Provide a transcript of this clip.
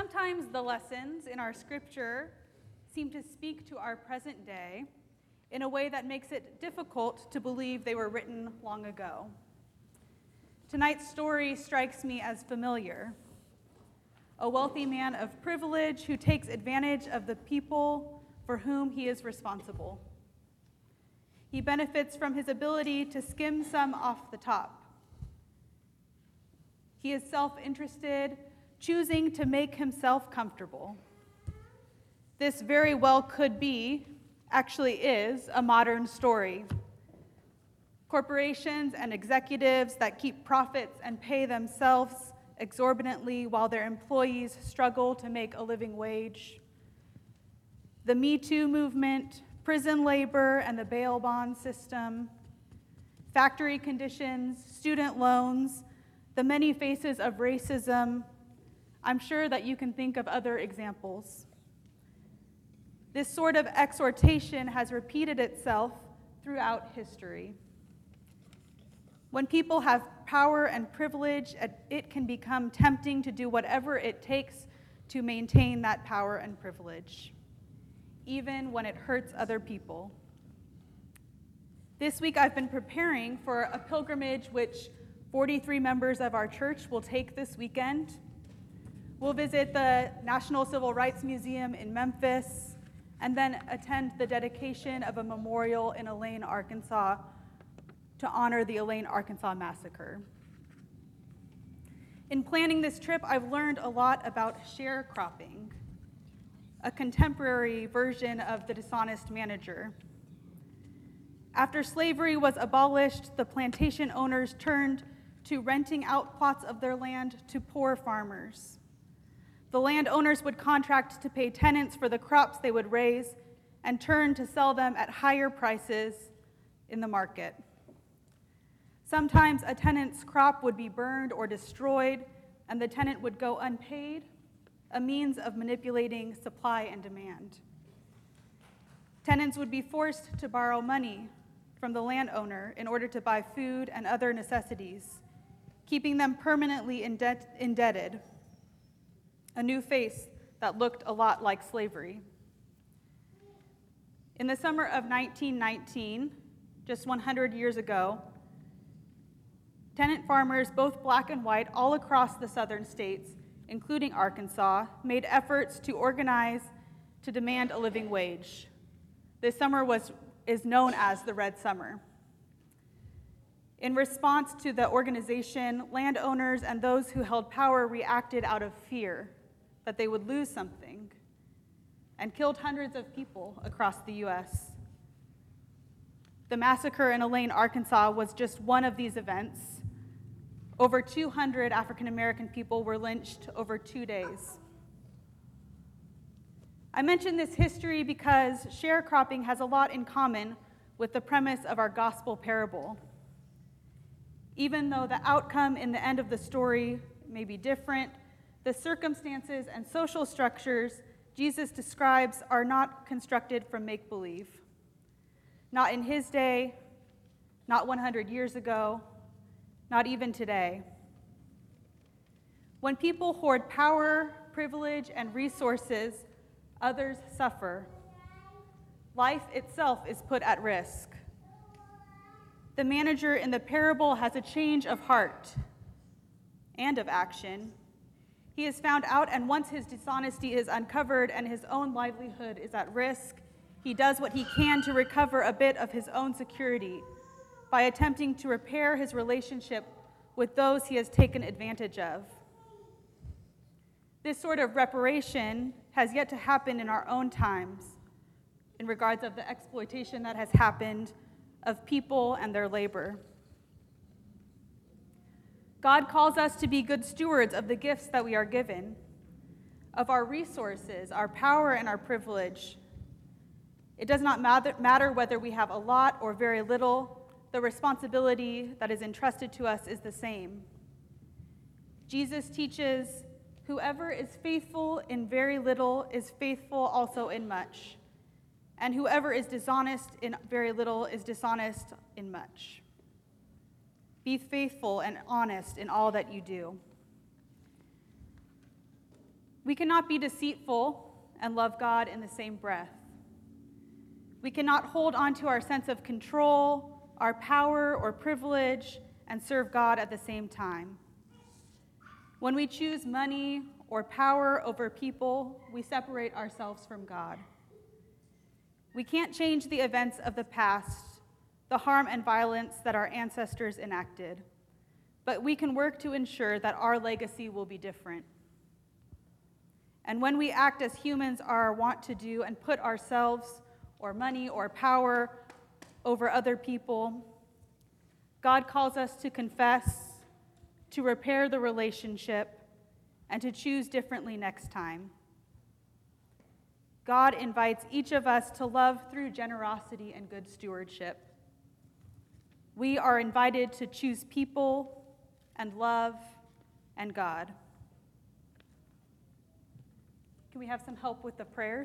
Sometimes the lessons in our scripture seem to speak to our present day in a way that makes it difficult to believe they were written long ago. Tonight's story strikes me as familiar. A wealthy man of privilege who takes advantage of the people for whom he is responsible. He benefits from his ability to skim some off the top. He is self interested, choosing to make himself comfortable. This very well could be, actually is, a modern story. Corporations and executives that keep profits and pay themselves exorbitantly while their employees struggle to make a living wage. The Me Too movement, prison labor and the bail bond system, factory conditions, student loans, the many faces of racism. I'm sure that you can think of other examples. This sort of exhortation has repeated itself throughout history. When people have power and privilege, it can become tempting to do whatever it takes to maintain that power and privilege even when it hurts other people. This week, I've been preparing for a pilgrimage which 43 members of our church will take this weekend. We'll visit the National Civil Rights Museum in Memphis and then attend the dedication of a memorial in Elaine, Arkansas to honor the Elaine, Arkansas massacre. In planning this trip, I've learned a lot about sharecropping a contemporary version of the dishonest manager. After slavery was abolished, the plantation owners turned to renting out plots of their land to poor farmers. The landowners would contract to pay tenants for the crops they would raise and turn to sell them at higher prices in the market. Sometimes a tenant's crop would be burned or destroyed, and the tenant would go unpaid a means of manipulating supply and demand. Tenants would be forced to borrow money from the landowner in order to buy food and other necessities, keeping them permanently indebted. A new face that looked a lot like slavery. In the summer of 1919, just 100 years ago, tenant farmers, both black and white, all across the southern states, including Arkansas, made efforts to organize to demand a living wage. This summer was, is known as the Red Summer. In response to the organization, landowners and those who held power reacted out of fear that they would lose something and killed hundreds of people across the U.S. The massacre in Elaine, Arkansas was just one of these events over 200 African American people were lynched over two days. I mention this history because sharecropping has a lot in common with the premise of our gospel parable. Even though the outcome in the end of the story may be different, the circumstances and social structures Jesus describes are not constructed from make believe. Not in his day, not 100 years ago, not even today. When people hoard power, privilege, and resources, others suffer. Life itself is put at risk. The manager in the parable has a change of heart and of action. He is found out, and once his dishonesty is uncovered and his own livelihood is at risk, he does what he can to recover a bit of his own security by attempting to repair his relationship with those he has taken advantage of. This sort of reparation has yet to happen in our own times in regards of the exploitation that has happened of people and their labor. God calls us to be good stewards of the gifts that we are given, of our resources, our power, and our privilege. It does not matter whether we have a lot or very little, the responsibility that is entrusted to us is the same. Jesus teaches whoever is faithful in very little is faithful also in much, and whoever is dishonest in very little is dishonest in much. Be faithful and honest in all that you do. We cannot be deceitful and love God in the same breath. We cannot hold on to our sense of control, our power or privilege, and serve God at the same time. When we choose money or power over people, we separate ourselves from God. We can't change the events of the past, the harm and violence that our ancestors enacted, but we can work to ensure that our legacy will be different. And when we act as humans are wont to do and put ourselves or money or power over other people, God calls us to confess, to repair the relationship, and to choose differently next time. God invites each of us to love through generosity and good stewardship. We are invited to choose people and love and God. Can we have some help with the prayers?